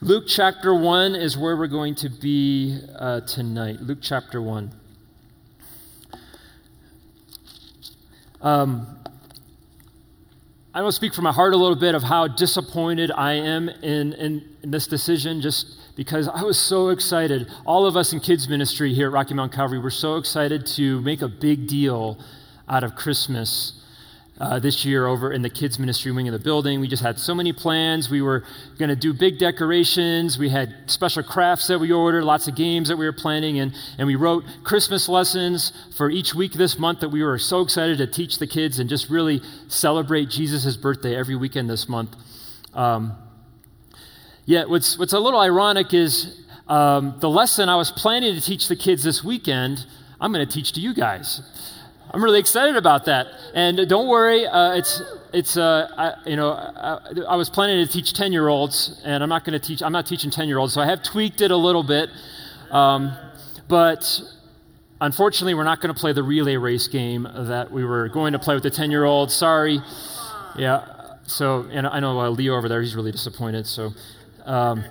Luke chapter 1 is where we're going to be uh, tonight. Luke chapter 1. Um, I will speak from my heart a little bit of how disappointed I am in, in, in, this decision, just because I was so excited. All of us in kids' ministry here at Rocky Mountain Calvary were so excited to make a big deal out of Christmas uh, this year over in the kids ministry wing of the building. We just had so many plans. We were going to do big decorations. We had special crafts that we ordered, lots of games that we were planning, and, and we wrote Christmas lessons for each week this month that we were so excited to teach the kids and just really celebrate Jesus' birthday every weekend this month. Um, yet, what's, what's a little ironic is um, the lesson I was planning to teach the kids this weekend, I'm going to teach to you guys. I'm really excited about that. And don't worry, uh, it's it's uh, I, you know I, I, was planning to teach 10 year olds, and I'm not going to teach. I'm not teaching 10 year olds, so I have tweaked it a little bit. Um, but unfortunately, we're not going to play the relay race game that we were going to play with the 10 year olds. Sorry. Yeah. So and I know uh, Leo over there. He's really disappointed. So. Um,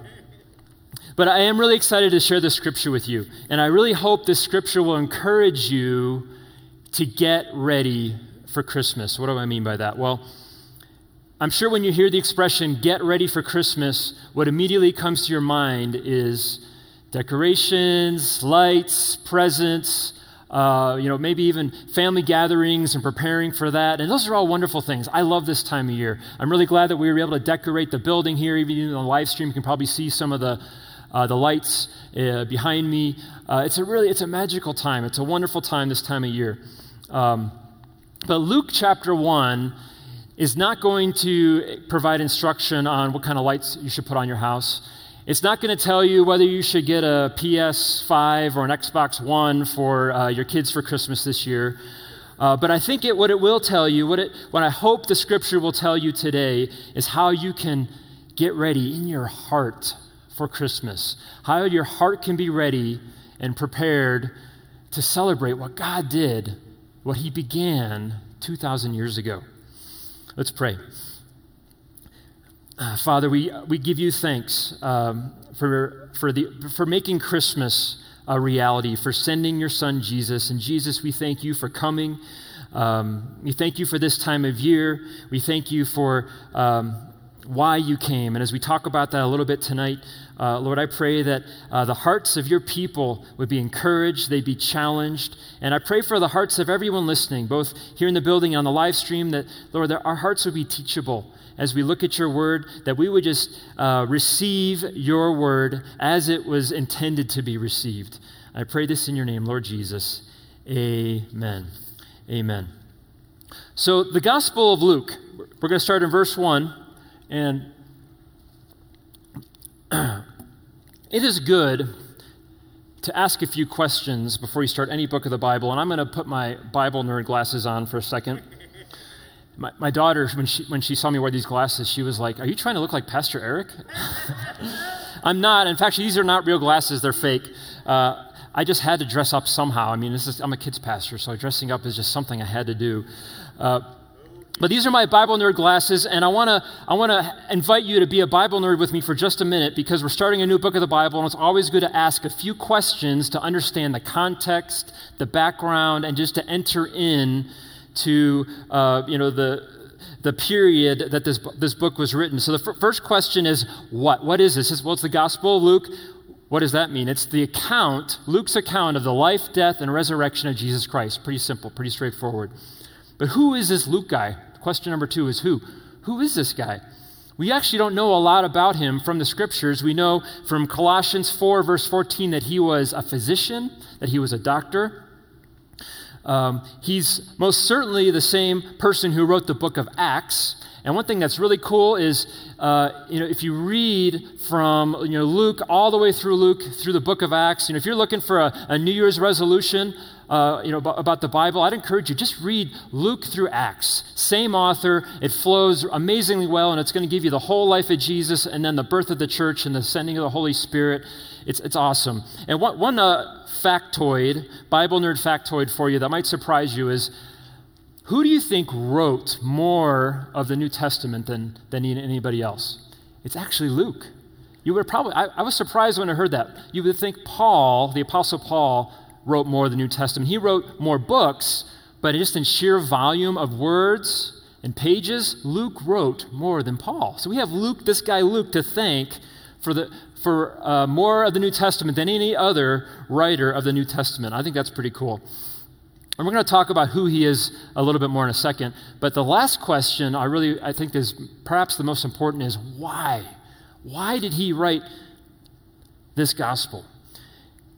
but I am really excited to share this scripture with you. And I really hope this scripture will encourage you to get ready for Christmas. What do I mean by that? Well, I'm sure when you hear the expression get ready for Christmas, what immediately comes to your mind is decorations, lights, presents, uh, you know, maybe even family gatherings and preparing for that. And those are all wonderful things. I love this time of year. I'm really glad that we were able to decorate the building here. Even in the live stream, you can probably see some of the uh, the lights uh, behind me. Uh, it's a really, it's a magical time. It's a wonderful time this time of year. Um, but Luke chapter 1 is not going to provide instruction on what kind of lights you should put on your house. It's not going to tell you whether you should get a PS5 or an Xbox One for uh, your kids for Christmas this year. Uh, but I think it, what it will tell you, what, it, what I hope the scripture will tell you today, is how you can get ready in your heart for Christmas. How your heart can be ready and prepared to celebrate what God did what he began 2,000 years ago. Let's pray. Uh, Father, we, we give you thanks um, for, for, the, for making Christmas a reality, for sending your son Jesus. And Jesus, we thank you for coming. Um, we thank you for this time of year. We thank you for um, why you came. And as we talk about that a little bit tonight, uh, Lord, I pray that uh, the hearts of your people would be encouraged, they'd be challenged. And I pray for the hearts of everyone listening, both here in the building and on the live stream, that, Lord, that our hearts would be teachable as we look at your word, that we would just uh, receive your word as it was intended to be received. I pray this in your name, Lord Jesus. Amen. Amen. So, the Gospel of Luke, we're going to start in verse 1. And it is good to ask a few questions before you start any book of the Bible. And I'm going to put my Bible nerd glasses on for a second. My, my daughter, when she, when she saw me wear these glasses, she was like, Are you trying to look like Pastor Eric? I'm not. In fact, these are not real glasses, they're fake. Uh, I just had to dress up somehow. I mean, this is, I'm a kids pastor, so dressing up is just something I had to do. Uh, but these are my Bible nerd glasses, and I want to I want to invite you to be a Bible nerd with me for just a minute because we're starting a new book of the Bible, and it's always good to ask a few questions to understand the context, the background, and just to enter in to uh, you know the the period that this this book was written. So the f- first question is what? What is this? Well, it's the Gospel of Luke. What does that mean? It's the account, Luke's account of the life, death, and resurrection of Jesus Christ. Pretty simple, pretty straightforward. But who is this Luke guy? Question number two is who? Who is this guy? We actually don't know a lot about him from the scriptures. We know from Colossians 4, verse 14, that he was a physician, that he was a doctor. Um, he's most certainly the same person who wrote the book of Acts. And one thing that's really cool is, uh, you know, if you read from you know Luke all the way through Luke through the book of Acts, you know, if you're looking for a, a New Year's resolution, uh, you know, about, about, the Bible, I'd encourage you just read Luke through Acts. Same author. It flows amazingly well, and it's going to give you the whole life of Jesus, and then the birth of the church and the sending of the Holy Spirit. It's it's awesome. And one one uh, factoid, Bible nerd factoid for you that might surprise you is. Who do you think wrote more of the New Testament than, than anybody else? It's actually Luke. You would probably, I, I was surprised when I heard that. You would think Paul, the Apostle Paul, wrote more of the New Testament. He wrote more books, but just in sheer volume of words and pages, Luke wrote more than Paul. So we have Luke, this guy Luke, to thank for, the, for uh, more of the New Testament than any other writer of the New Testament. I think that's pretty cool. And we're going to talk about who he is a little bit more in a second. But the last question I really I think is perhaps the most important is why? Why did he write this gospel?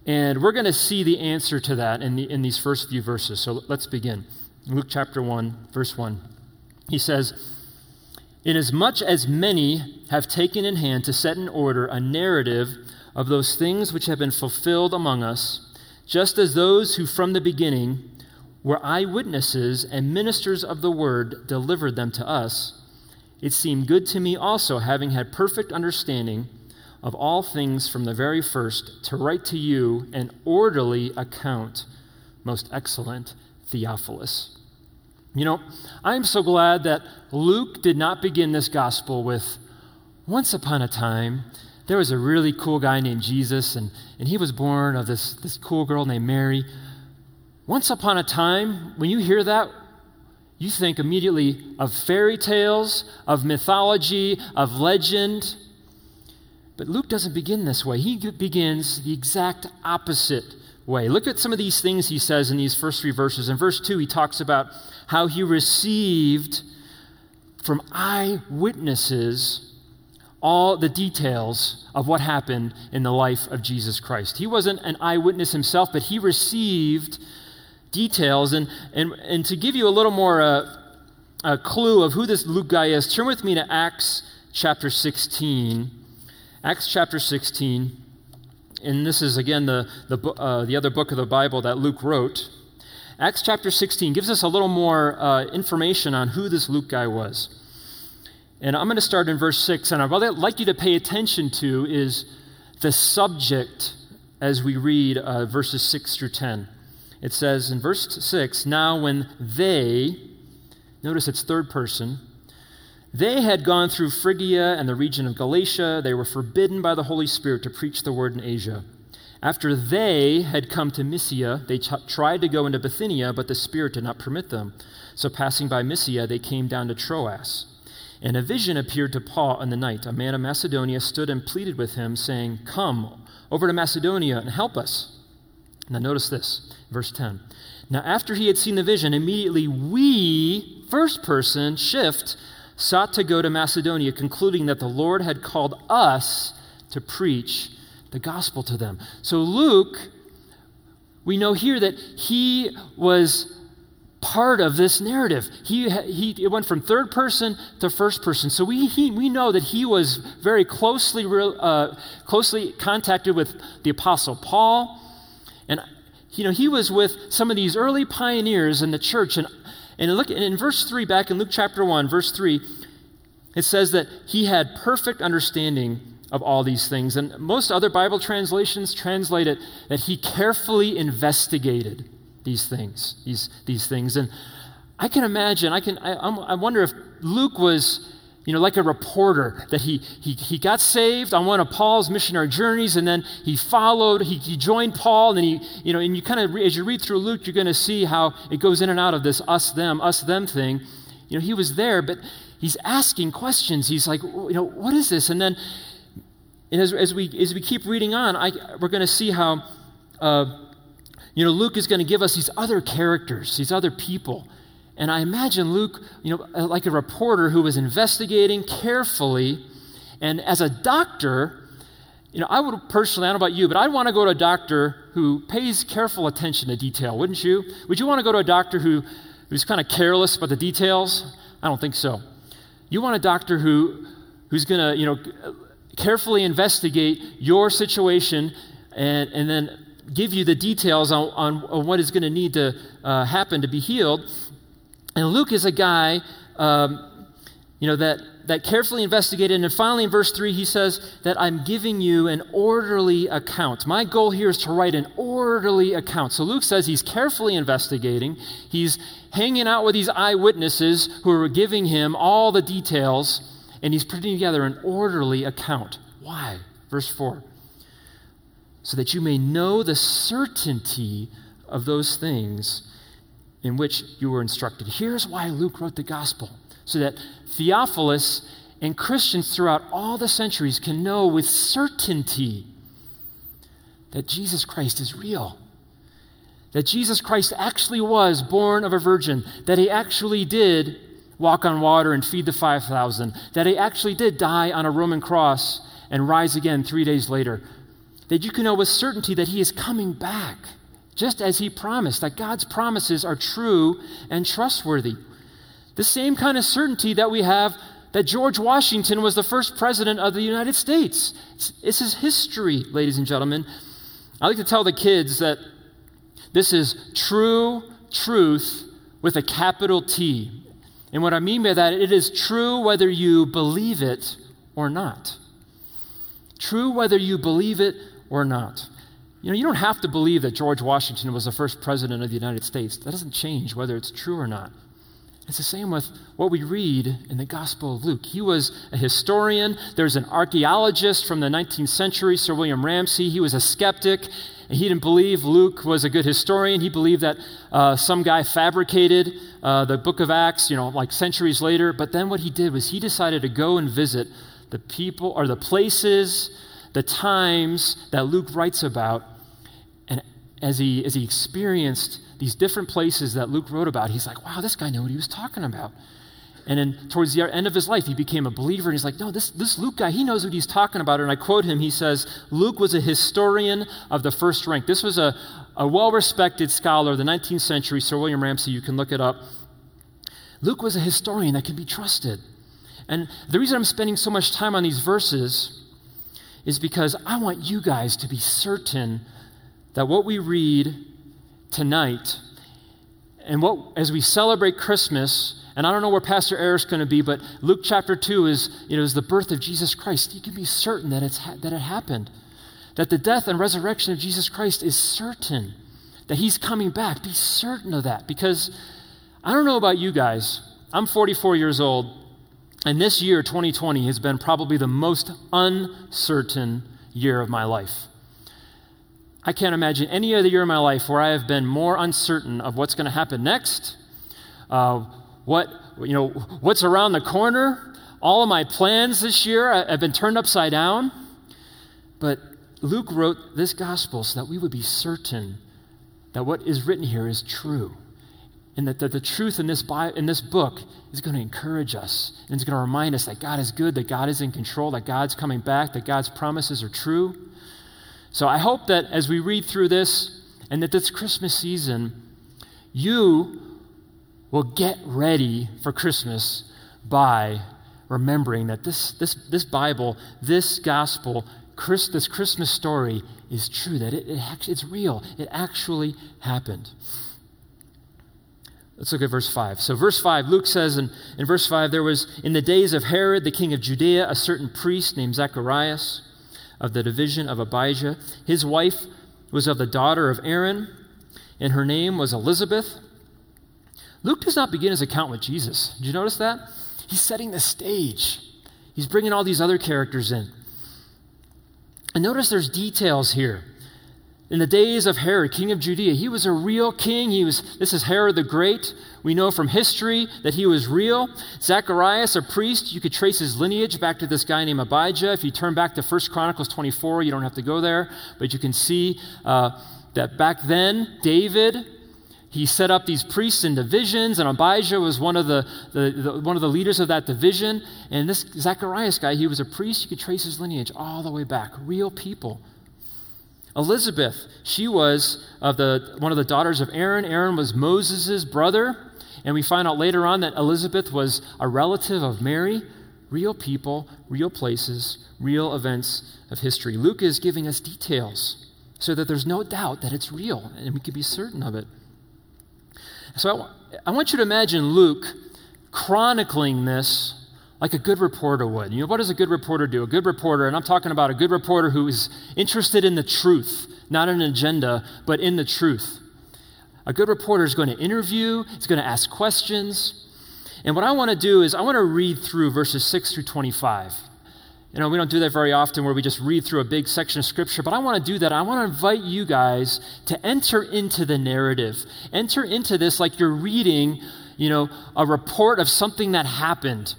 And we're going to see the answer to that in, the, in these first few verses. So let's begin. Luke chapter 1, verse 1. He says, Inasmuch as many have taken in hand to set in order a narrative of those things which have been fulfilled among us, just as those who from the beginning were eyewitnesses and ministers of the word delivered them to us, it seemed good to me also, having had perfect understanding of all things from the very first, to write to you an orderly account, most excellent Theophilus. You know, I'm so glad that Luke did not begin this gospel with, once upon a time, there was a really cool guy named Jesus, and, and he was born of this, this cool girl named Mary. Once upon a time, when you hear that, you think immediately of fairy tales, of mythology, of legend. But Luke doesn't begin this way. He begins the exact opposite way. Look at some of these things he says in these first three verses. In verse 2, he talks about how he received from eyewitnesses all the details of what happened in the life of Jesus Christ. He wasn't an eyewitness himself, but he received details. And, and, and to give you a little more uh, a clue of who this Luke guy is, turn with me to Acts chapter 16. Acts chapter 16. And this is, again, the, the, uh, the other book of the Bible that Luke wrote. Acts chapter 16 gives us a little more uh, information on who this Luke guy was. And I'm going to start in verse 6. And what I'd like you to pay attention to is the subject as we read uh, verses 6 through 10. It says in verse 6 Now, when they, notice it's third person, they had gone through Phrygia and the region of Galatia, they were forbidden by the Holy Spirit to preach the word in Asia. After they had come to Mysia, they t- tried to go into Bithynia, but the Spirit did not permit them. So, passing by Mysia, they came down to Troas. And a vision appeared to Paul in the night. A man of Macedonia stood and pleaded with him, saying, Come over to Macedonia and help us. Now, notice this, verse 10. Now, after he had seen the vision, immediately we, first person, shift, sought to go to Macedonia, concluding that the Lord had called us to preach the gospel to them. So, Luke, we know here that he was part of this narrative. He, he, it went from third person to first person. So we, he, we know that he was very closely, uh, closely contacted with the Apostle Paul and, you know, he was with some of these early pioneers in the church. And, and look, in verse 3, back in Luke chapter 1, verse 3, it says that he had perfect understanding of all these things. And most other Bible translations translate it that he carefully investigated these things, these, these things. And I can imagine, I, can, I, I wonder if Luke was you know, like a reporter, that he, he, he got saved on one of Paul's missionary journeys, and then he followed, he, he joined Paul, and then he, you know, and you kind of, as you read through Luke, you're going to see how it goes in and out of this us, them, us, them thing. You know, he was there, but he's asking questions. He's like, you know, what is this? And then, and as, as, we, as we keep reading on, I, we're going to see how, uh, you know, Luke is going to give us these other characters, these other people and I imagine Luke, you know, uh, like a reporter who was investigating carefully. And as a doctor, you know, I would personally, I don't know about you, but I'd want to go to a doctor who pays careful attention to detail, wouldn't you? Would you want to go to a doctor who, who's kind of careless about the details? I don't think so. You want a doctor who, who's going to, you know, carefully investigate your situation and, and then give you the details on, on, on what is going to need to uh, happen to be healed. And Luke is a guy, um, you know, that, that carefully investigated. And finally, in verse 3, he says that I'm giving you an orderly account. My goal here is to write an orderly account. So Luke says he's carefully investigating. He's hanging out with these eyewitnesses who are giving him all the details, and he's putting together an orderly account. Why? Verse 4 so that you may know the certainty of those things in which you were instructed. Here's why Luke wrote the gospel so that Theophilus and Christians throughout all the centuries can know with certainty that Jesus Christ is real. That Jesus Christ actually was born of a virgin, that he actually did walk on water and feed the 5,000, that he actually did die on a Roman cross and rise again three days later, that you can know with certainty that he is coming back, just as he promised, that God's promises are true and trustworthy. The same kind of certainty that we have that George Washington was the first president of the United States. This is history, ladies and gentlemen. I like to tell the kids that this is true truth with a capital T. And what I mean by that, it is true whether you believe it or not. True whether you believe it or not. You know, you don't have to believe that George Washington was the first president of the United States. That doesn't change whether it's true or not. It's the same with what we read in the Gospel of Luke. He was a historian. There's an archaeologist from the 19th century, Sir William Ramsay. He was a skeptic. And he didn't believe Luke was a good historian. He believed that uh, some guy fabricated uh, the book of Acts, you know, like centuries later. But then what he did was he decided to go and visit the people or the places, the times that Luke writes about. As he, as he experienced these different places that Luke wrote about, he's like, wow, this guy knew what he was talking about. And then towards the end of his life, he became a believer. And he's like, no, this, this Luke guy, he knows what he's talking about. And I quote him. He says, Luke was a historian of the first rank. This was a, a well respected scholar of the 19th century, Sir William Ramsay. You can look it up. Luke was a historian that can be trusted. And the reason I'm spending so much time on these verses is because I want you guys to be certain that what we read tonight and what as we celebrate Christmas, and I don't know where Pastor Eric's going to be, but Luke chapter 2 is, you know, is the birth of Jesus Christ. You can be certain that, it's ha- that it happened. That the death and resurrection of Jesus Christ is certain. That he's coming back. Be certain of that. Because I don't know about you guys. I'm 44 years old, and this year, 2020, has been probably the most uncertain year of my life. I can't imagine any other year in my life where I have been more uncertain of what's going to happen next, uh, what, you know, what's around the corner. All of my plans this year have been turned upside down. But Luke wrote this gospel so that we would be certain that what is written here is true. And that the, truth in this, in this book is going to encourage us. And it's going to remind us that God is good, that God is in control, that God's coming back, that God's promises are true. So I hope that as we read through this and that this Christmas season, you will get ready for Christmas by remembering that this, this, this Bible, this gospel, this Christmas story is true, that it, it, it's real. It actually happened. Let's look at verse 5. So, verse 5, Luke says in, in verse 5 there was, in the days of Herod, the king of Judea, a certain priest named Zacharias of the division of Abijah. His wife was of the daughter of Aaron, and her name was Elizabeth. Luke does not begin his account with Jesus. Did you notice that? He's setting the stage, he's bringing all these other characters in. And notice there's details here. In the days of Herod, king of Judea, he was a real king. He was, this is Herod the Great. We know from history that he was real. Zacharias, a priest, you could trace his lineage back to this guy named Abijah. If you turn back to 1 Chronicles 24, you don't have to go there, but you can see uh, that back then, David, he set up these priests in divisions, and Abijah was one of the, the, the, one of the leaders of that division. And this Zacharias guy, he was a priest. You could trace his lineage all the way back. Real people. Elizabeth, she was of the, one of the daughters of Aaron. Aaron was Moses' brother. And we find out later on that Elizabeth was a relative of Mary. Real people, real places, real events of history. Luke is giving us details so that there's no doubt that it's real and we can be certain of it. So I, I want you to imagine Luke chronicling this like a good reporter would. You know, what does a good reporter do? A good reporter, and I'm talking about a good reporter who is interested in the truth, not an agenda, but in the truth. A good reporter is going to interview, is going to ask questions. And what I want to do is I want to read through verses 6 through 25. You know, we don't do that very often where we just read through a big section of scripture, but I want to do that. I want to invite you guys to enter into the narrative. Enter into this like you're reading, you know, a report of something that happened.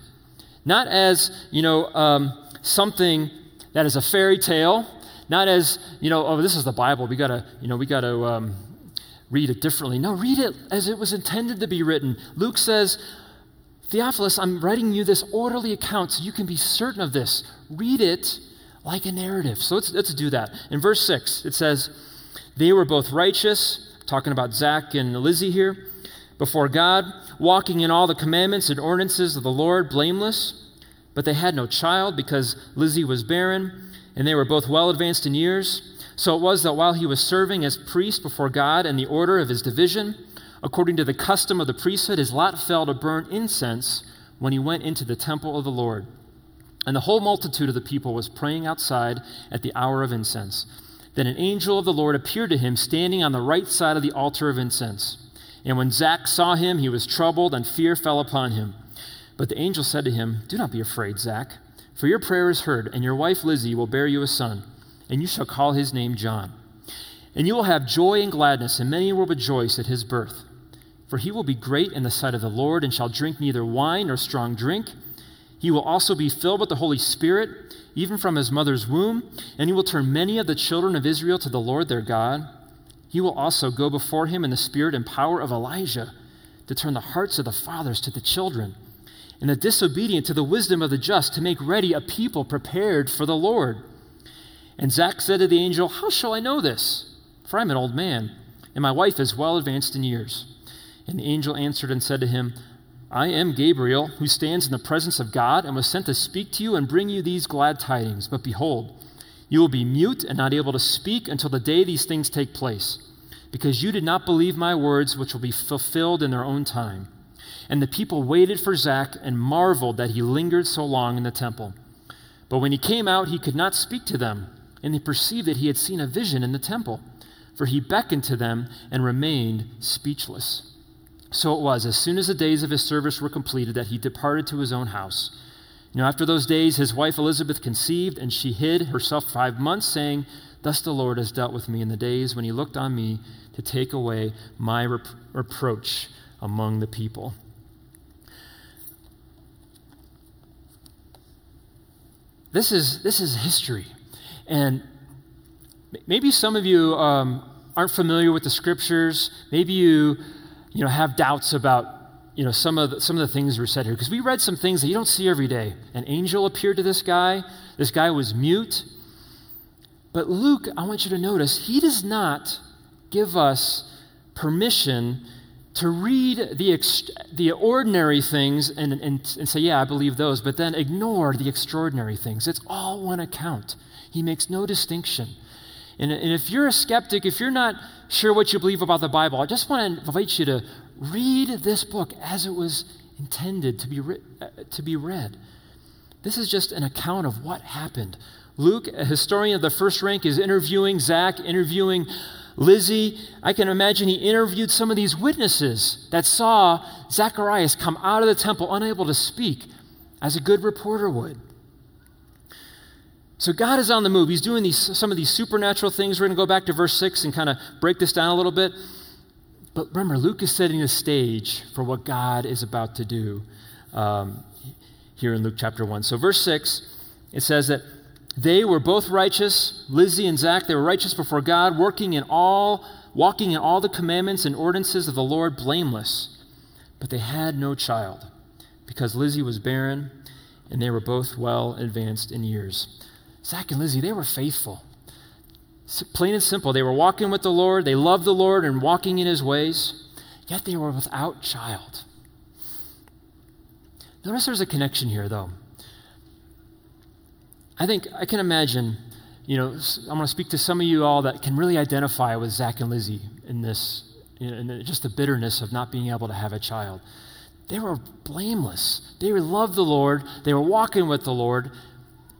Not as, you know, um, something that is a fairy tale, not as, you know, oh, this is the Bible. We got to, you know, we got to um, read it differently. No, read it as it was intended to be written. Luke says, Theophilus, I'm writing you this orderly account so you can be certain of this. Read it like a narrative. So let's, let's do that. In verse 6, it says, They were both righteous, talking about Zach and Lizzie here, before God, walking in all the commandments and ordinances of the Lord, blameless. But they had no child because Lizzie was barren, and they were both well advanced in years. So it was that while he was serving as priest before God in the order of his division, According to the custom of the priesthood, his lot fell to burn incense when he went into the temple of the Lord. And the whole multitude of the people was praying outside at the hour of incense. Then an angel of the Lord appeared to him, standing on the right side of the altar of incense. And when Zach saw him, he was troubled, and fear fell upon him. But the angel said to him, Do not be afraid, Zach, for your prayer is heard, and your wife Lizzie will bear you a son, and you shall call his name John. And you will have joy and gladness, and many will rejoice at his birth. For he will be great in the sight of the Lord, and shall drink neither wine nor strong drink. He will also be filled with the Holy Spirit, even from his mother's womb, and he will turn many of the children of Israel to the Lord their God. He will also go before him in the spirit and power of Elijah, to turn the hearts of the fathers to the children, and the disobedient to the wisdom of the just, to make ready a people prepared for the Lord. And Zach said to the angel, How shall I know this? For I'm an old man, and my wife is well advanced in years. And the angel answered and said to him, I am Gabriel, who stands in the presence of God, and was sent to speak to you and bring you these glad tidings. But behold, you will be mute and not able to speak until the day these things take place, because you did not believe my words, which will be fulfilled in their own time. And the people waited for Zach and marveled that he lingered so long in the temple. But when he came out, he could not speak to them, and they perceived that he had seen a vision in the temple for he beckoned to them and remained speechless. So it was, as soon as the days of his service were completed, that he departed to his own house. Know, after those days, his wife Elizabeth conceived, and she hid herself five months, saying, Thus the Lord has dealt with me in the days when he looked on me to take away my rep- reproach among the people. This is, this is history. And maybe some of you um, aren't familiar with the scriptures. Maybe you, you know, have doubts about you know, some of the, some of the things were said here because we read some things that you don't see every day. An angel appeared to this guy. This guy was mute. But Luke, I want you to notice, he does not give us permission to read the, the ordinary things and, and, and say, yeah, I believe those, but then ignore the extraordinary things. It's all one account. He makes no distinction. And, and if you're a skeptic, if you're not sure what you believe about the Bible, I just want to invite you to read this book as it was intended to be, re- uh, to be read. This is just an account of what happened. Luke, a historian of the first rank, is interviewing Zach, interviewing Lizzie. I can imagine he interviewed some of these witnesses that saw Zacharias come out of the temple unable to speak, as a good reporter would. So God is on the move. He's doing these, some of these supernatural things. We're going to go back to verse 6 and kind of break this down a little bit. But remember, Luke is setting the stage for what God is about to do um, here in Luke chapter 1. So, verse 6, it says that they were both righteous, Lizzie and Zach, they were righteous before God, working in all, walking in all the commandments and ordinances of the Lord blameless. But they had no child because Lizzie was barren and they were both well advanced in years. Zach and Lizzie, they were faithful. Plain and simple. They were walking with the Lord, they loved the Lord and walking in his ways, yet they were without child. Notice there's a connection here, though. I think I can imagine, you know, I'm going to speak to some of you all that can really identify with Zach and Lizzie in this, in just the bitterness of not being able to have a child. They were blameless. They loved the Lord. They were walking with the Lord.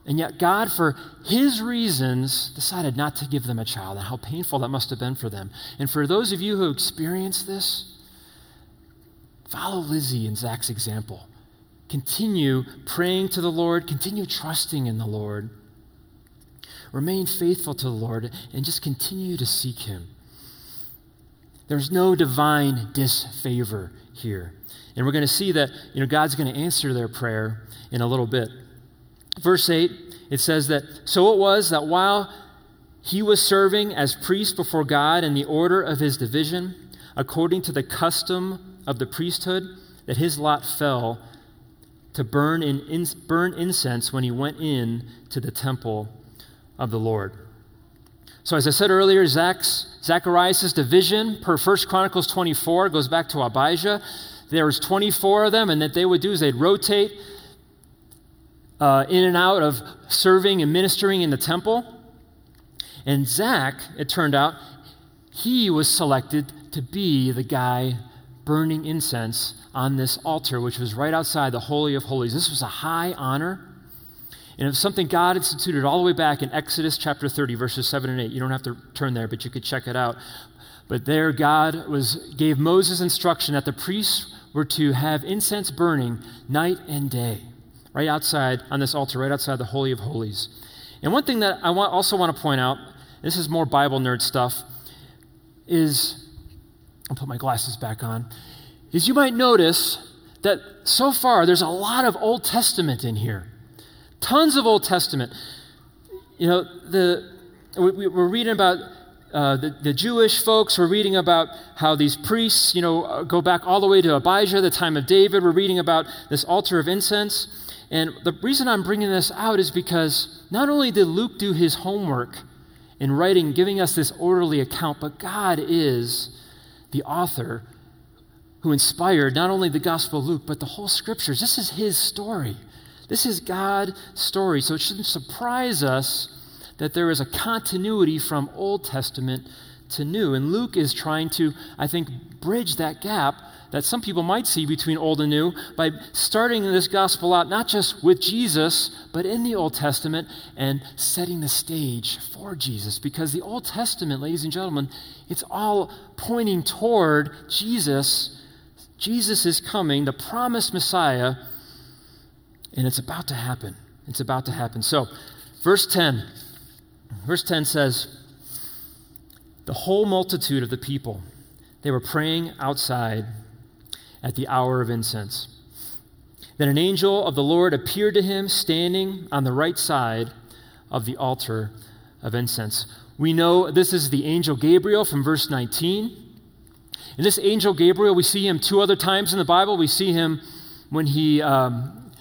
And yet, God, for his reasons, decided not to give them a child, and how painful that must have been for them. And for those of you who experienced this, follow Lizzie and Zach's example. continue praying to the Lord, continue trusting in the Lord. Remain faithful to the Lord and just continue to seek Him. There's no divine disfavor here. And we're going to see that you know, God's going to answer their prayer in a little bit. Verse 8, it says that, So it was that while he was serving as priest before God in the order of his division, according to the custom of the priesthood, that his lot fell to burn, in, in, burn incense when he went in to the temple of the Lord. So, as I said earlier, Zach's, Zacharias' division per 1 Chronicles 24 goes back to Abijah. There was 24 of them, and that they would do is they'd rotate uh, in and out of serving and ministering in the temple. And Zach, it turned out, he was selected to be the guy burning incense on this altar, which was right outside the Holy of Holies. This was a high honor. And it was something God instituted all the way back in Exodus chapter 30, verses 7 and 8. You don't have to turn there, but you could check it out. But there, God was, gave Moses instruction that the priests were to have incense burning night and day, right outside on this altar, right outside the Holy of Holies. And one thing that I want, also want to point out this is more Bible nerd stuff is I'll put my glasses back on, is you might notice that so far there's a lot of Old Testament in here. Tons of Old Testament. You know, the, we, we're reading about uh, the, the, Jewish folks. We're reading about how these priests, you know, uh, go back all the way to Abijah, the time of David. We're reading about this altar of incense. And the reason I'm bringing this out is because not only did Luke do his homework in writing, giving us this orderly account, but God is the author who inspired not only the Gospel of Luke, but the whole scriptures. This is his story. This is God's story. So it shouldn't surprise us that there is a continuity from Old Testament to New. And Luke is trying to, I think, bridge that gap that some people might see between Old and New by starting this gospel out not just with Jesus, but in the Old Testament and setting the stage for Jesus. Because the Old Testament, ladies and gentlemen, it's all pointing toward Jesus. Jesus is coming, the promised Messiah, and it's about to happen. It's about to happen. So, verse 10. Verse 10 says, The whole multitude of the people, they were praying outside at the hour of incense. Then an angel of the Lord appeared to him standing on the right side of the altar of incense. We know this is the angel Gabriel from verse 19. And this angel Gabriel, we see him two other times in the Bible. We see him when he um,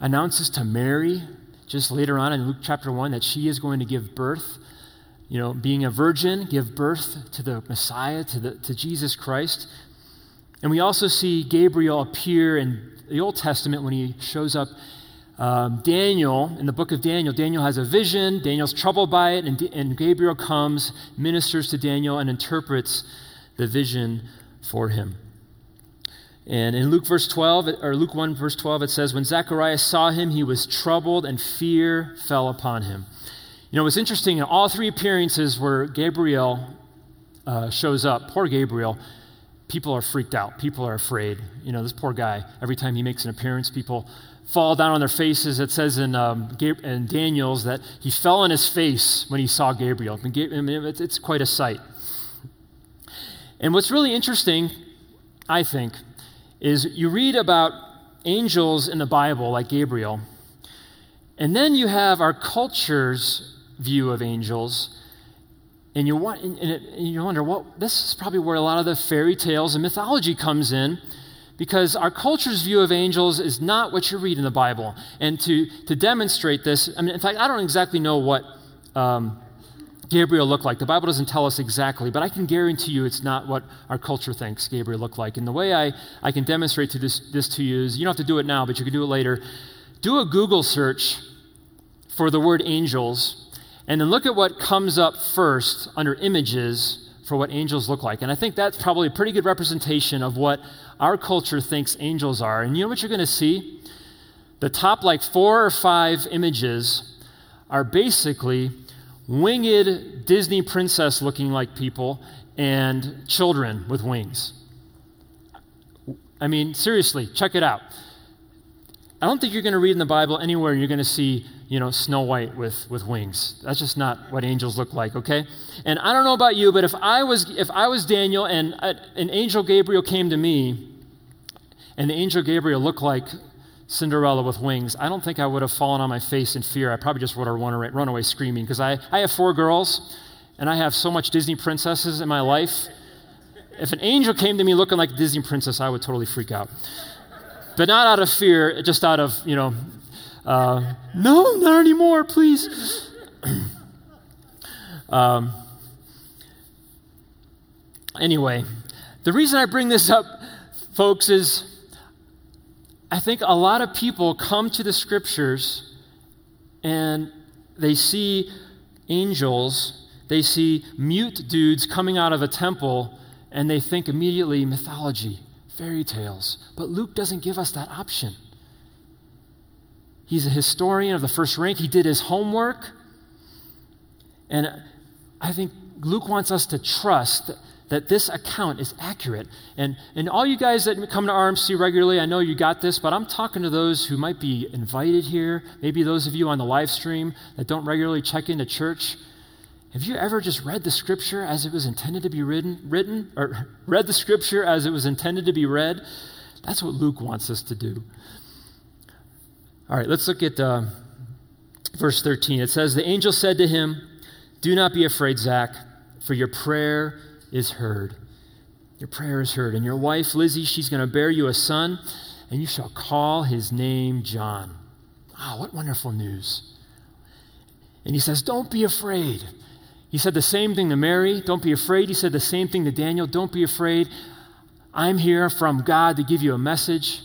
announces to Mary, just later on in Luke chapter 1, that she is going to give birth. You know, being a virgin, give birth to the Messiah, to, the, to Jesus Christ. And we also see Gabriel appear in the Old Testament when he shows up. Um, Daniel, in the book of Daniel, Daniel has a vision. Daniel's troubled by it, and, and Gabriel comes, ministers to Daniel, and interprets the vision for him. And in Luke verse 12, or Luke 1 verse 12, it says, When Zacharias saw him, he was troubled, and fear fell upon him. You know, it's interesting, in all three appearances where Gabriel uh, shows up, poor Gabriel, people are freaked out. People are afraid. You know, this poor guy, every time he makes an appearance, people fall down on their faces. It says in, um, in Daniel's that he fell on his face when he saw Gabriel. I mean, it's quite a sight. And what's really interesting, I think, is you read about angels in the Bible, like Gabriel, and then you have our culture's view of angels and you, want, and, it, and you wonder, well, this is probably where a lot of the fairy tales and mythology comes in because our culture's view of angels is not what you read in the Bible. And to, to demonstrate this, I mean, in fact, I don't exactly know what um, Gabriel looked like. The Bible doesn't tell us exactly, but I can guarantee you it's not what our culture thinks Gabriel looked like. And the way I, I can demonstrate to this, this to you is you don't have to do it now, but you can do it later. Do a Google search for the word angels and then look at what comes up first under images for what angels look like. And I think that's probably a pretty good representation of what our culture thinks angels are. And you know what you're going to see? The top, like four or five images, are basically winged Disney princess looking like people and children with wings. I mean, seriously, check it out. I don't think you're going to read in the Bible anywhere you're going to see, you know, Snow White with, with wings. That's just not what angels look like, okay? And I don't know about you, but if I was, if I was Daniel and uh, an angel Gabriel came to me, and the angel Gabriel looked like Cinderella with wings, I don't think I would have fallen on my face in fear. I probably just would have run away, run away screaming because I, I have four girls and I have so much Disney princesses in my life. If an angel came to me looking like a Disney princess, I would totally freak out. But not out of fear, just out of, you know, uh, no, not anymore, please. um, anyway, the reason I bring this up, folks, is I think a lot of people come to the scriptures and they see angels, they see mute dudes coming out of a temple, and they think immediately mythology, fairy tales. But Luke doesn't give us that option. He's a historian of the first rank, he did his homework. And I think Luke wants us to trust that, this account is accurate. And, and all you guys that come to RMC regularly, I know you got this, but I'm talking to those who might be invited here, maybe those of you on the live stream that don't regularly check into church. Have you ever just read the scripture as it was intended to be written, written or read the scripture as it was intended to be read? That's what Luke wants us to do. All right, let's look at uh, verse 13. It says, The angel said to him, Do not be afraid, Zach, for your prayer is heard. Your prayer is heard. And your wife, Lizzie, she's going to bear you a son, and you shall call his name John. Wow, what wonderful news. And he says, Don't be afraid. He said the same thing to Mary, don't be afraid. He said the same thing to Daniel, don't be afraid. I'm here from God to give you a message,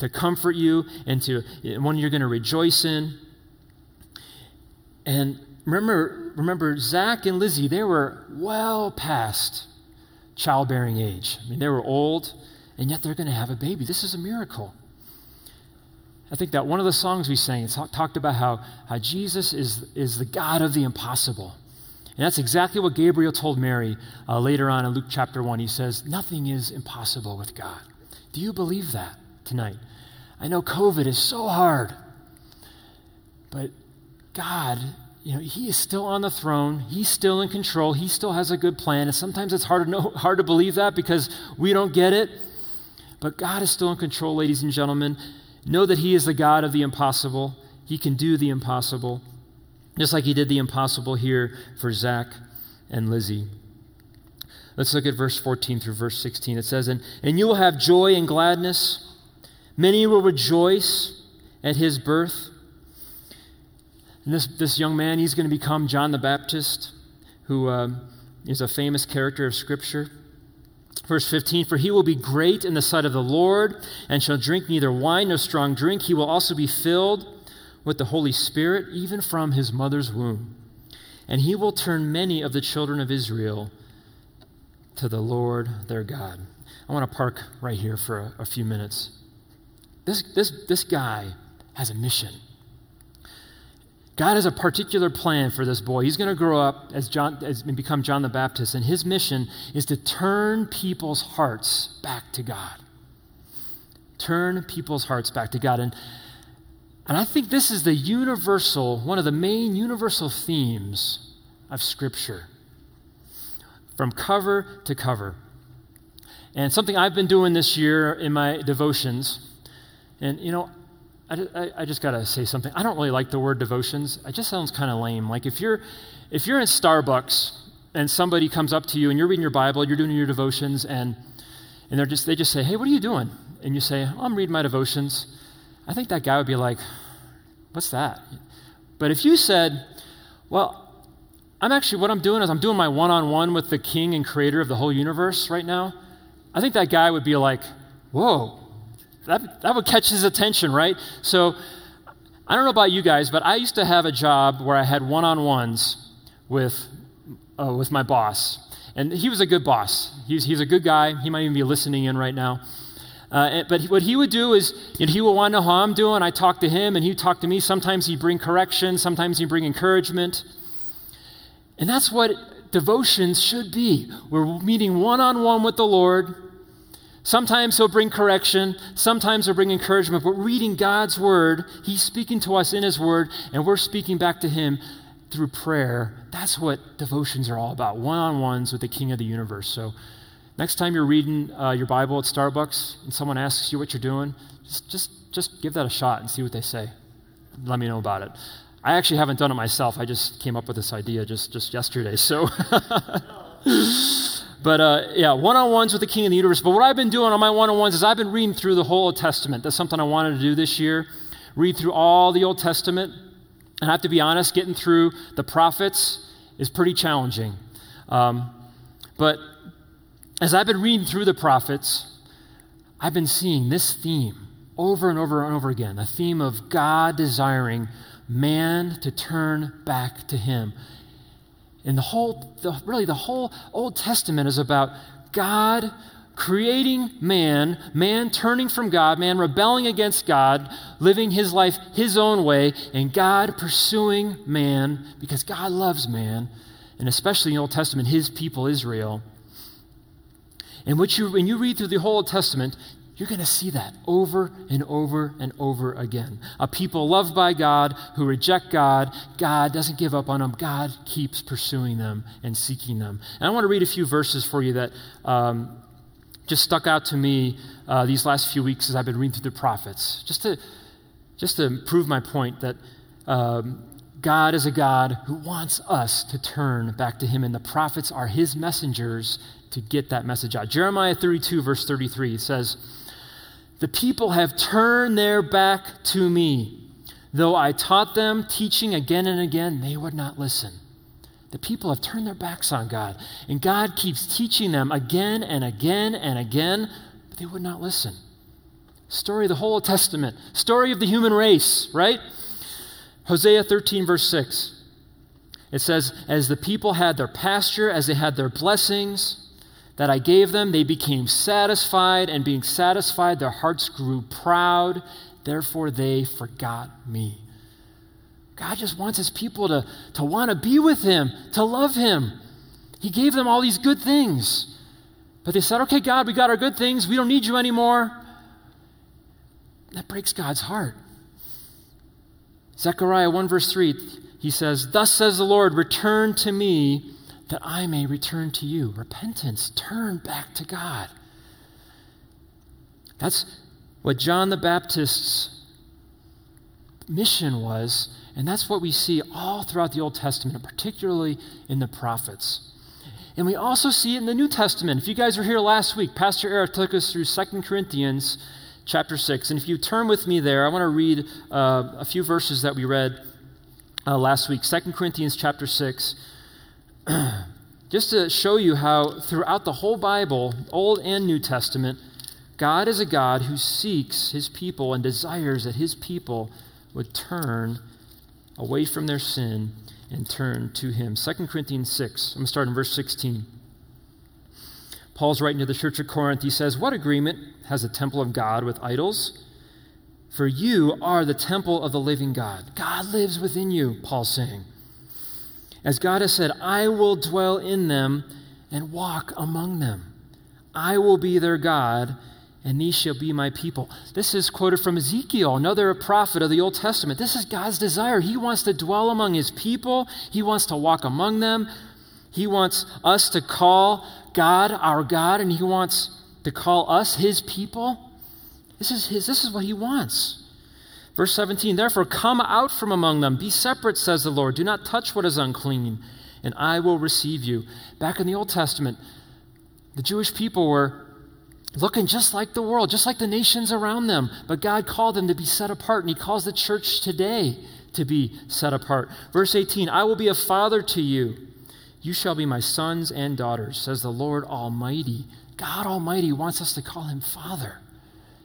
to comfort you, and to one you're going to rejoice in. And remember, remember, Zach and Lizzie, they were well past childbearing age. I mean, they were old, and yet they're going to have a baby. This is a miracle. I think that one of the songs we sang talked about how, how Jesus is, is the God of the impossible. And that's exactly what Gabriel told Mary uh, later on in Luke chapter 1. He says, Nothing is impossible with God. Do you believe that tonight? I know COVID is so hard, but God, you know, He is still on the throne. He's still in control. He still has a good plan. And sometimes it's hard to, know, hard to believe that because we don't get it. But God is still in control, ladies and gentlemen. Know that He is the God of the impossible, He can do the impossible just like he did the impossible here for Zach and Lizzie. Let's look at verse 14 through verse 16. It says, And, and you will have joy and gladness. Many will rejoice at his birth. And this, this young man, he's going to become John the Baptist, who uh, is a famous character of Scripture. Verse 15 For he will be great in the sight of the Lord, and shall drink neither wine nor strong drink. He will also be filled with the Holy Spirit, even from his mother's womb. And he will turn many of the children of Israel to the Lord their God. I want to park right here for a, a few minutes. This, this, this guy has a mission. God has a particular plan for this boy. He's going to grow up as John, as, and become John the Baptist, and his mission is to turn people's hearts back to God. Turn people's hearts back to God. And and I think this is the universal, one of the main universal themes of Scripture, from cover to cover. And something I've been doing this year in my devotions, and you know, I, I, just got to say something. I don't really like the word devotions. It just sounds kind of lame. Like if you're, if you're in Starbucks and somebody comes up to you and you're reading your Bible, you're doing your devotions, and, and they're just, they just say, hey, what are you doing? And you say, oh, I'm reading my devotions. I think that guy would be like, What's that? But if you said, Well, I'm actually, what I'm doing is I'm doing my one on one with the king and creator of the whole universe right now, I think that guy would be like, Whoa, that, that would catch his attention, right? So I don't know about you guys, but I used to have a job where I had one on ones with, uh, with my boss. And he was a good boss. He's, he's a good guy. He might even be listening in right now. Uh, but what he would do is you know, he would want to know how I'm doing. I talk to him, and he talk to me. Sometimes he'd bring correction, sometimes he'd bring encouragement. And that's what devotions should be. We're meeting one on one with the Lord. Sometimes he'll bring correction, sometimes he'll bring encouragement, but reading God's word, he's speaking to us in his word, and we're speaking back to him through prayer. That's what devotions are all about one on ones with the King of the universe. So, next time you're reading uh, your Bible at Starbucks and someone asks you what you're doing, just, just, just give that a shot and see what they say. Let me know about it. I actually haven't done it myself. I just came up with this idea just, just yesterday. So. But uh, yeah, one on ones with the King of the universe. But what I've been doing on my one on ones is I've been reading through the whole Old Testament. That's something I wanted to do this year. Read through all the Old Testament. And I have to be honest, getting through the prophets is pretty challenging. Um, but as I've been reading through the prophets, I've been seeing this theme over and over and over again a theme of God desiring man to turn back to Him. And the whole, the, really, the whole Old Testament is about God creating man, man turning from God, man rebelling against God, living his life his own way, and God pursuing man because God loves man, and especially in the Old Testament, his people Israel. And what you, when you read through the whole Old Testament, you're going to see that over and over and over again. A people loved by God who reject God. God doesn't give up on them. God keeps pursuing them and seeking them. And I want to read a few verses for you that um, just stuck out to me uh, these last few weeks as I've been reading through the prophets, just to just to prove my point that um, God is a God who wants us to turn back to Him, and the prophets are His messengers to get that message out. Jeremiah 32, verse 33 says. The people have turned their back to me. Though I taught them, teaching again and again, they would not listen. The people have turned their backs on God, and God keeps teaching them again and again and again, but they would not listen. Story of the whole Testament, story of the human race, right? Hosea 13, verse 6. It says, As the people had their pasture, as they had their blessings, that I gave them, they became satisfied, and being satisfied, their hearts grew proud. Therefore, they forgot me. God just wants his people to, to want to be with him, to love him. He gave them all these good things. But they said, okay, God, we got our good things. We don't need you anymore. That breaks God's heart. Zechariah 1, verse 3, he says, Thus says the Lord, return to me that I may return to you. Repentance, turn back to God. That's what John the Baptist's mission was, and that's what we see all throughout the Old Testament, particularly in the prophets. And we also see it in the New Testament. If you guys were here last week, Pastor Eric took us through 2 Corinthians chapter 6. And if you turn with me there, I want to read uh, a few verses that we read uh, last week. 2 Corinthians chapter 6 just to show you how throughout the whole Bible, Old and New Testament, God is a God who seeks his people and desires that his people would turn away from their sin and turn to him. 2 Corinthians 6, I'm going to start in verse 16. Paul's writing to the church of Corinth. He says, What agreement has the temple of God with idols? For you are the temple of the living God. God lives within you, Paul's saying. As God has said, I will dwell in them and walk among them. I will be their God, and these shall be my people. This is quoted from Ezekiel, another prophet of the Old Testament. This is God's desire. He wants to dwell among his people, he wants to walk among them. He wants us to call God our God, and he wants to call us his people. This is, his, this is what he wants. Verse 17, therefore, come out from among them. Be separate, says the Lord. Do not touch what is unclean, and I will receive you. Back in the Old Testament, the Jewish people were looking just like the world, just like the nations around them. But God called them to be set apart, and He calls the church today to be set apart. Verse 18, I will be a father to you. You shall be my sons and daughters, says the Lord Almighty. God Almighty wants us to call Him Father,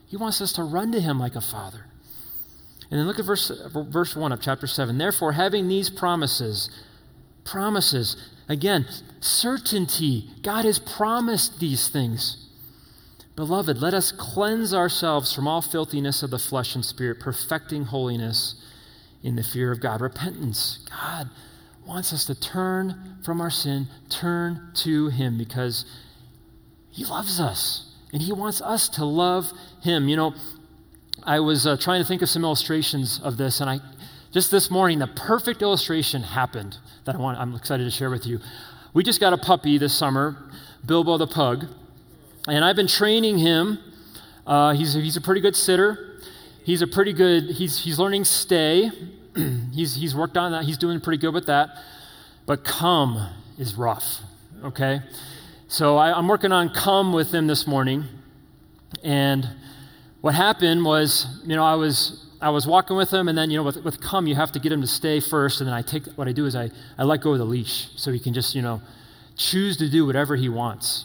He wants us to run to Him like a father. And then look at verse, verse 1 of chapter 7. Therefore, having these promises, promises, again, certainty. God has promised these things. Beloved, let us cleanse ourselves from all filthiness of the flesh and spirit, perfecting holiness in the fear of God. Repentance. God wants us to turn from our sin, turn to Him because He loves us. And He wants us to love Him. You know, I was uh, trying to think of some illustrations of this, and I just this morning, the perfect illustration happened that I want, I'm excited to share with you. We just got a puppy this summer, Bilbo the pug, and I've been training him. Uh, he's, he's a pretty good sitter. He's a pretty good, he's, he's learning stay. he's, he's worked on that. He's doing pretty good with that. But come is rough, okay? So I, I'm working on come with him this morning. And what happened was, you know, I was I was walking with him, and then, you know, with, with come, you have to get him to stay first. And then I take, what I do is I, I let go of the leash so he can just, you know, choose to do whatever he wants.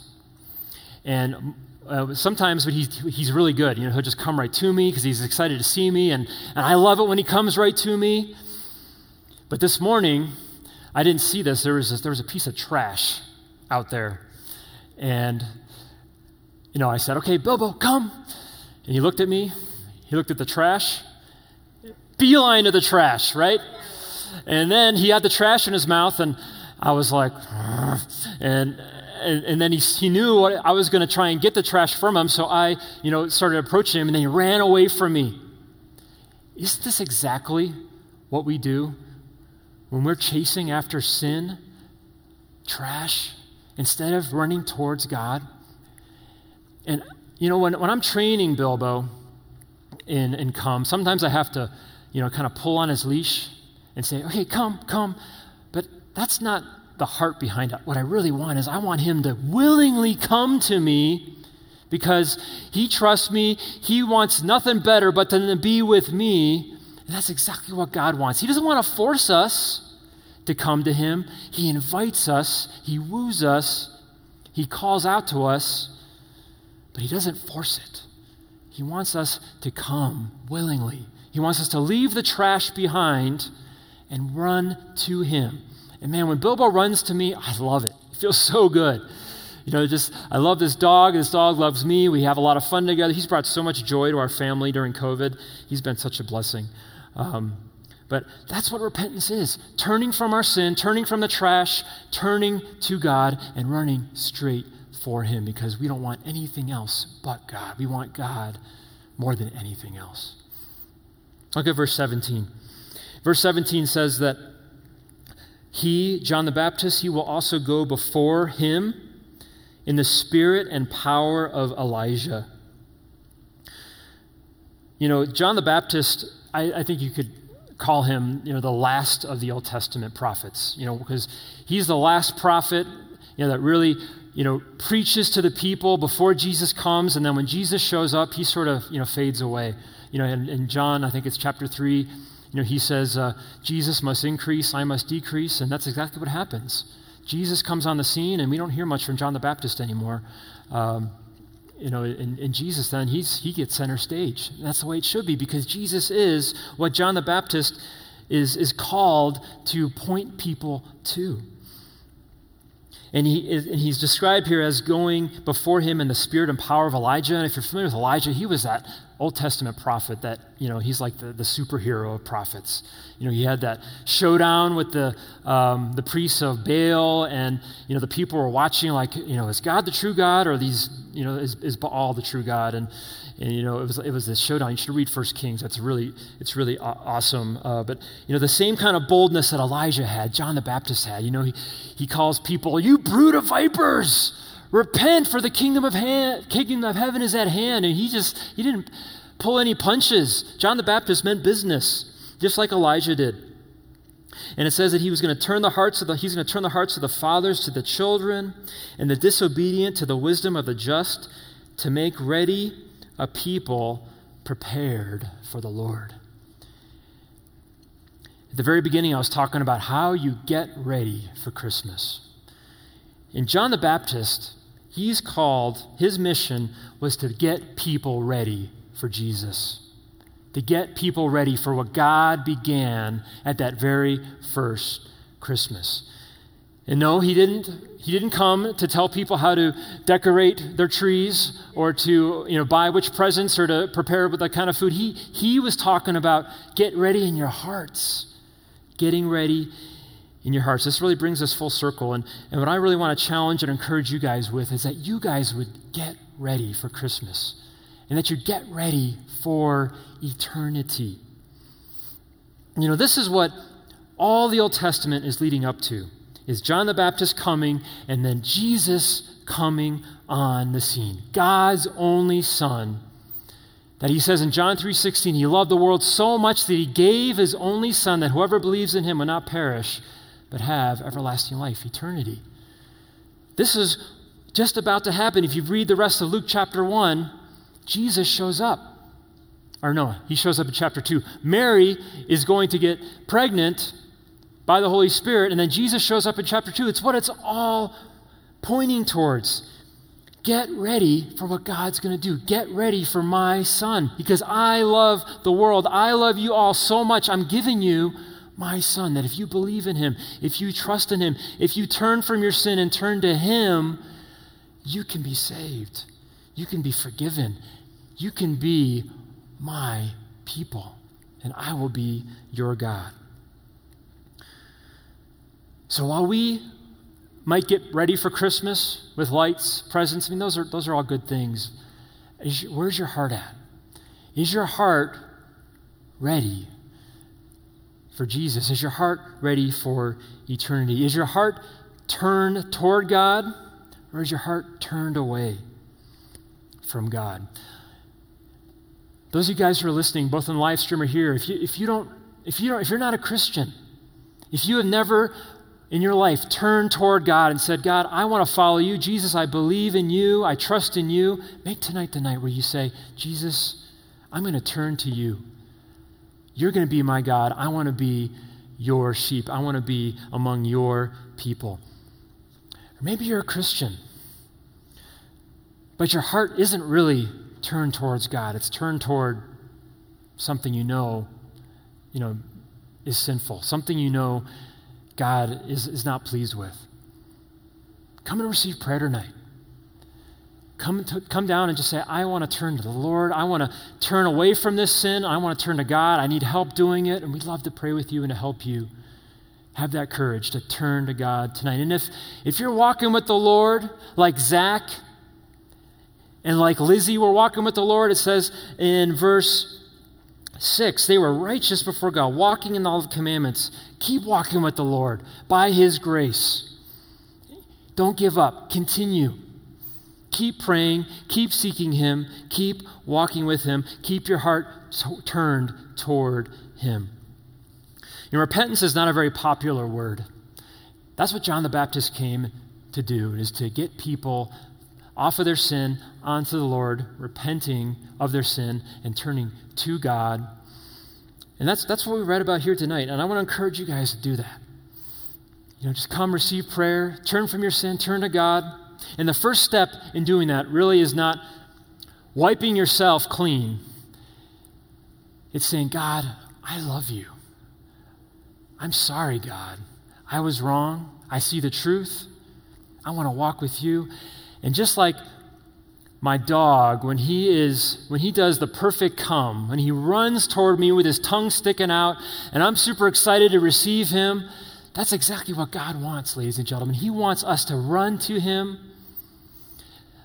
And uh, sometimes but he's, he's really good. You know, he'll just come right to me because he's excited to see me. And, and I love it when he comes right to me. But this morning, I didn't see this. There was, this, there was a piece of trash out there. And, you know, I said, okay, Bilbo, come. And he looked at me. He looked at the trash beeline to the trash, right? And then he had the trash in his mouth, and I was like, and, and, and then he, he knew what I was going to try and get the trash from him, so I, you know, started approaching him, and then he ran away from me. Isn't this exactly what we do when we're chasing after sin, trash, instead of running towards God? And, you know, when, when I'm training Bilbo in, in Come, sometimes I have to you know, kind of pull on his leash and say, okay, come, come. But that's not the heart behind it. What I really want is I want him to willingly come to me because he trusts me. He wants nothing better but to be with me. And that's exactly what God wants. He doesn't want to force us to come to him, He invites us, He woos us, He calls out to us, but He doesn't force it. He wants us to come willingly he wants us to leave the trash behind and run to Him. And man, when Bilbo runs to me, I love it. It feels so good. You know, just, I love this dog. This dog loves me. We have a lot of fun together. He's brought so much joy to our family during COVID. He's been such a blessing. Um, but that's what repentance is turning from our sin, turning from the trash, turning to God, and running straight for Him because we don't want anything else but God. We want God more than anything else. Look at verse 17. Verse 17 says that he, John the Baptist, he will also go before him in the spirit and power of Elijah. You know, John the Baptist, I, I think you could call him, you know, the last of the Old Testament prophets, you know, because he's the last prophet, you know, that really, you know, preaches to the people before Jesus comes, and then when Jesus shows up, he sort of, you know, fades away you know, in, in John, I think it's chapter 3, you know, he says, uh, Jesus must increase, I must decrease, and that's exactly what happens. Jesus comes on the scene, and we don't hear much from John the Baptist anymore. Um, you know, in, in, Jesus, then he's, he gets center stage. And that's the way it should be because Jesus is what John the Baptist is, is called to point people to. And, he is, and he's described here as going before him in the spirit and power of Elijah. And if you're familiar with Elijah, he was that Old Testament prophet that, you know, he's like the, the superhero of prophets. You know, he had that showdown with the, um, the priests of Baal, and, you know, the people were watching, like, you know, is God the true God, or these, you know, is, is Baal the true God? And, and you know, it was, it was this showdown. You should read First Kings. That's really, it's really awesome. Uh, but, you know, the same kind of boldness that Elijah had, John the Baptist had. You know, he, he calls people, you brood of vipers! Repent, for the kingdom of, hand, kingdom of heaven is at hand. And he just, he didn't pull any punches. John the Baptist meant business, just like Elijah did. And it says that he was going to turn the hearts of the, he's going to turn the hearts of the fathers to the children and the disobedient to the wisdom of the just to make ready a people prepared for the Lord. At the very beginning, I was talking about how you get ready for Christmas. In John the Baptist, he's called, his mission was to get people ready for Jesus, to get people ready for what God began at that very first Christmas. And no, he didn't, he didn't come to tell people how to decorate their trees or to you know, buy which presents or to prepare with the kind of food. He, he was talking about get ready in your hearts, getting ready in your hearts. This really brings us full circle. And, and what I really want to challenge and encourage you guys with is that you guys would get ready for Christmas and that you get ready for eternity. You know, this is what all the Old Testament is leading up to is John the Baptist coming and then Jesus coming on the scene. God's only son that he says in John 3:16 he loved the world so much that he gave his only son that whoever believes in him will not perish but have everlasting life, eternity. This is just about to happen. If you read the rest of Luke chapter 1, Jesus shows up. Or no, he shows up in chapter 2. Mary is going to get pregnant by the Holy Spirit, and then Jesus shows up in chapter 2. It's what it's all pointing towards. Get ready for what God's going to do. Get ready for my son because I love the world. I love you all so much. I'm giving you my son, that if you believe in him, if you trust in him, if you turn from your sin and turn to him, you can be saved. You can be forgiven. You can be my people, and I will be your God. So while we might get ready for Christmas with lights, presents, I mean, those are, those are all good things. Is, where's your heart at? Is your heart ready for Jesus? Is your heart ready for eternity? Is your heart turned toward God or is your heart turned away from God? Those of you guys who are listening, both on live stream or here, if you, if you don't, if you don't, if you're not a Christian, if you have never in your life turned toward God and said, God, I want to follow you. Jesus, I believe in you. I trust in you. Make tonight the night where you say, Jesus, I'm going to turn to you. You're going to be my God. I want to be your sheep. I want to be among your people. Or maybe you're a Christian, but your heart isn't really turned towards God. It's turned toward something you know, you know, is sinful, something you know God is, is not pleased with. Come and receive prayer tonight. Come, to, come down and just say, I want to turn to the Lord. I want to turn away from this sin. I want to turn to God. I need help doing it. And we'd love to pray with you and to help you have that courage to turn to God tonight. And if, if you're walking with the Lord, like Zach and like Lizzie were walking with the Lord, it says in verse 6 they were righteous before God, walking in all the commandments. Keep walking with the Lord by His grace. Don't give up. Continue. Keep praying, keep seeking Him, keep walking with Him, keep your heart t- turned toward Him. You know, repentance is not a very popular word. That's what John the Baptist came to do, is to get people off of their sin onto the Lord, repenting of their sin and turning to God. And that's, that's what we read about here tonight. And I want to encourage you guys to do that. You know, just come receive prayer, turn from your sin, turn to God. And the first step in doing that really is not wiping yourself clean. It's saying, God, I love you. I'm sorry, God. I was wrong. I see the truth. I want to walk with you. And just like my dog, when he is when he does the perfect come, when he runs toward me with his tongue sticking out, and I'm super excited to receive him, that's exactly what God wants, ladies and gentlemen. He wants us to run to Him,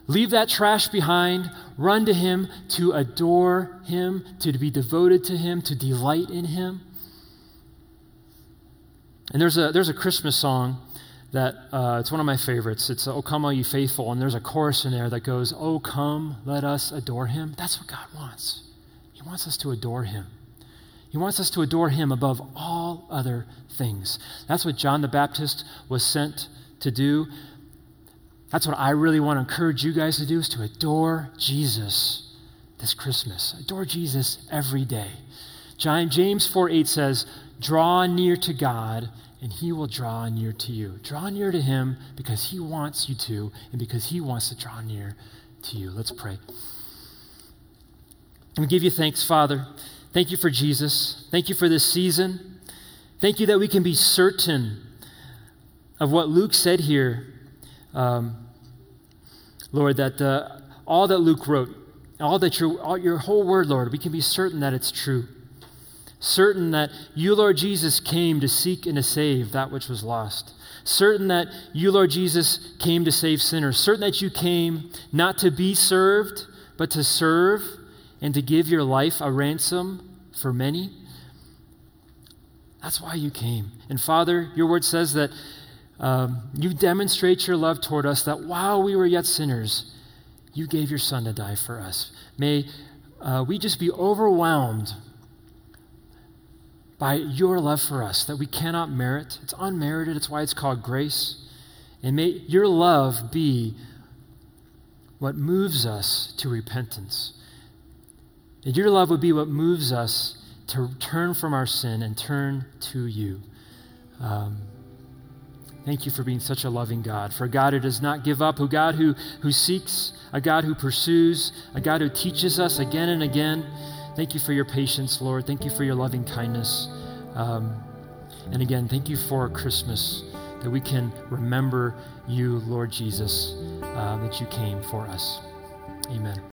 leave that trash behind, run to Him, to adore Him, to be devoted to Him, to delight in Him. And there's a, there's a Christmas song that uh, it's one of my favorites. It's "O Come All You Faithful," and there's a chorus in there that goes, "Oh come, let us adore Him." That's what God wants. He wants us to adore Him. He wants us to adore him above all other things. That's what John the Baptist was sent to do. That's what I really want to encourage you guys to do is to adore Jesus this Christmas. Adore Jesus every day. John, James 4 8 says, Draw near to God, and he will draw near to you. Draw near to him because he wants you to, and because he wants to draw near to you. Let's pray. We give you thanks, Father. Thank you for Jesus. Thank you for this season. Thank you that we can be certain of what Luke said here. Um, Lord, that uh, all that Luke wrote, all that your, all, your whole word, Lord, we can be certain that it's true. Certain that you, Lord Jesus, came to seek and to save that which was lost. Certain that you, Lord Jesus, came to save sinners. Certain that you came not to be served, but to serve and to give your life a ransom for many. That's why you came. And Father, your word says that um, you demonstrate your love toward us, that while we were yet sinners, you gave your Son to die for us. May uh, we just be overwhelmed by your love for us that we cannot merit. It's unmerited, it's why it's called grace. And may your love be what moves us to repentance. That your love would be what moves us to turn from our sin and turn to you. Um, thank you for being such a loving God, for a God who does not give up, a God who, who seeks, a God who pursues, a God who teaches us again and again. Thank you for your patience, Lord. Thank you for your loving kindness. Um, and again, thank you for Christmas, that we can remember you, Lord Jesus, uh, that you came for us. Amen.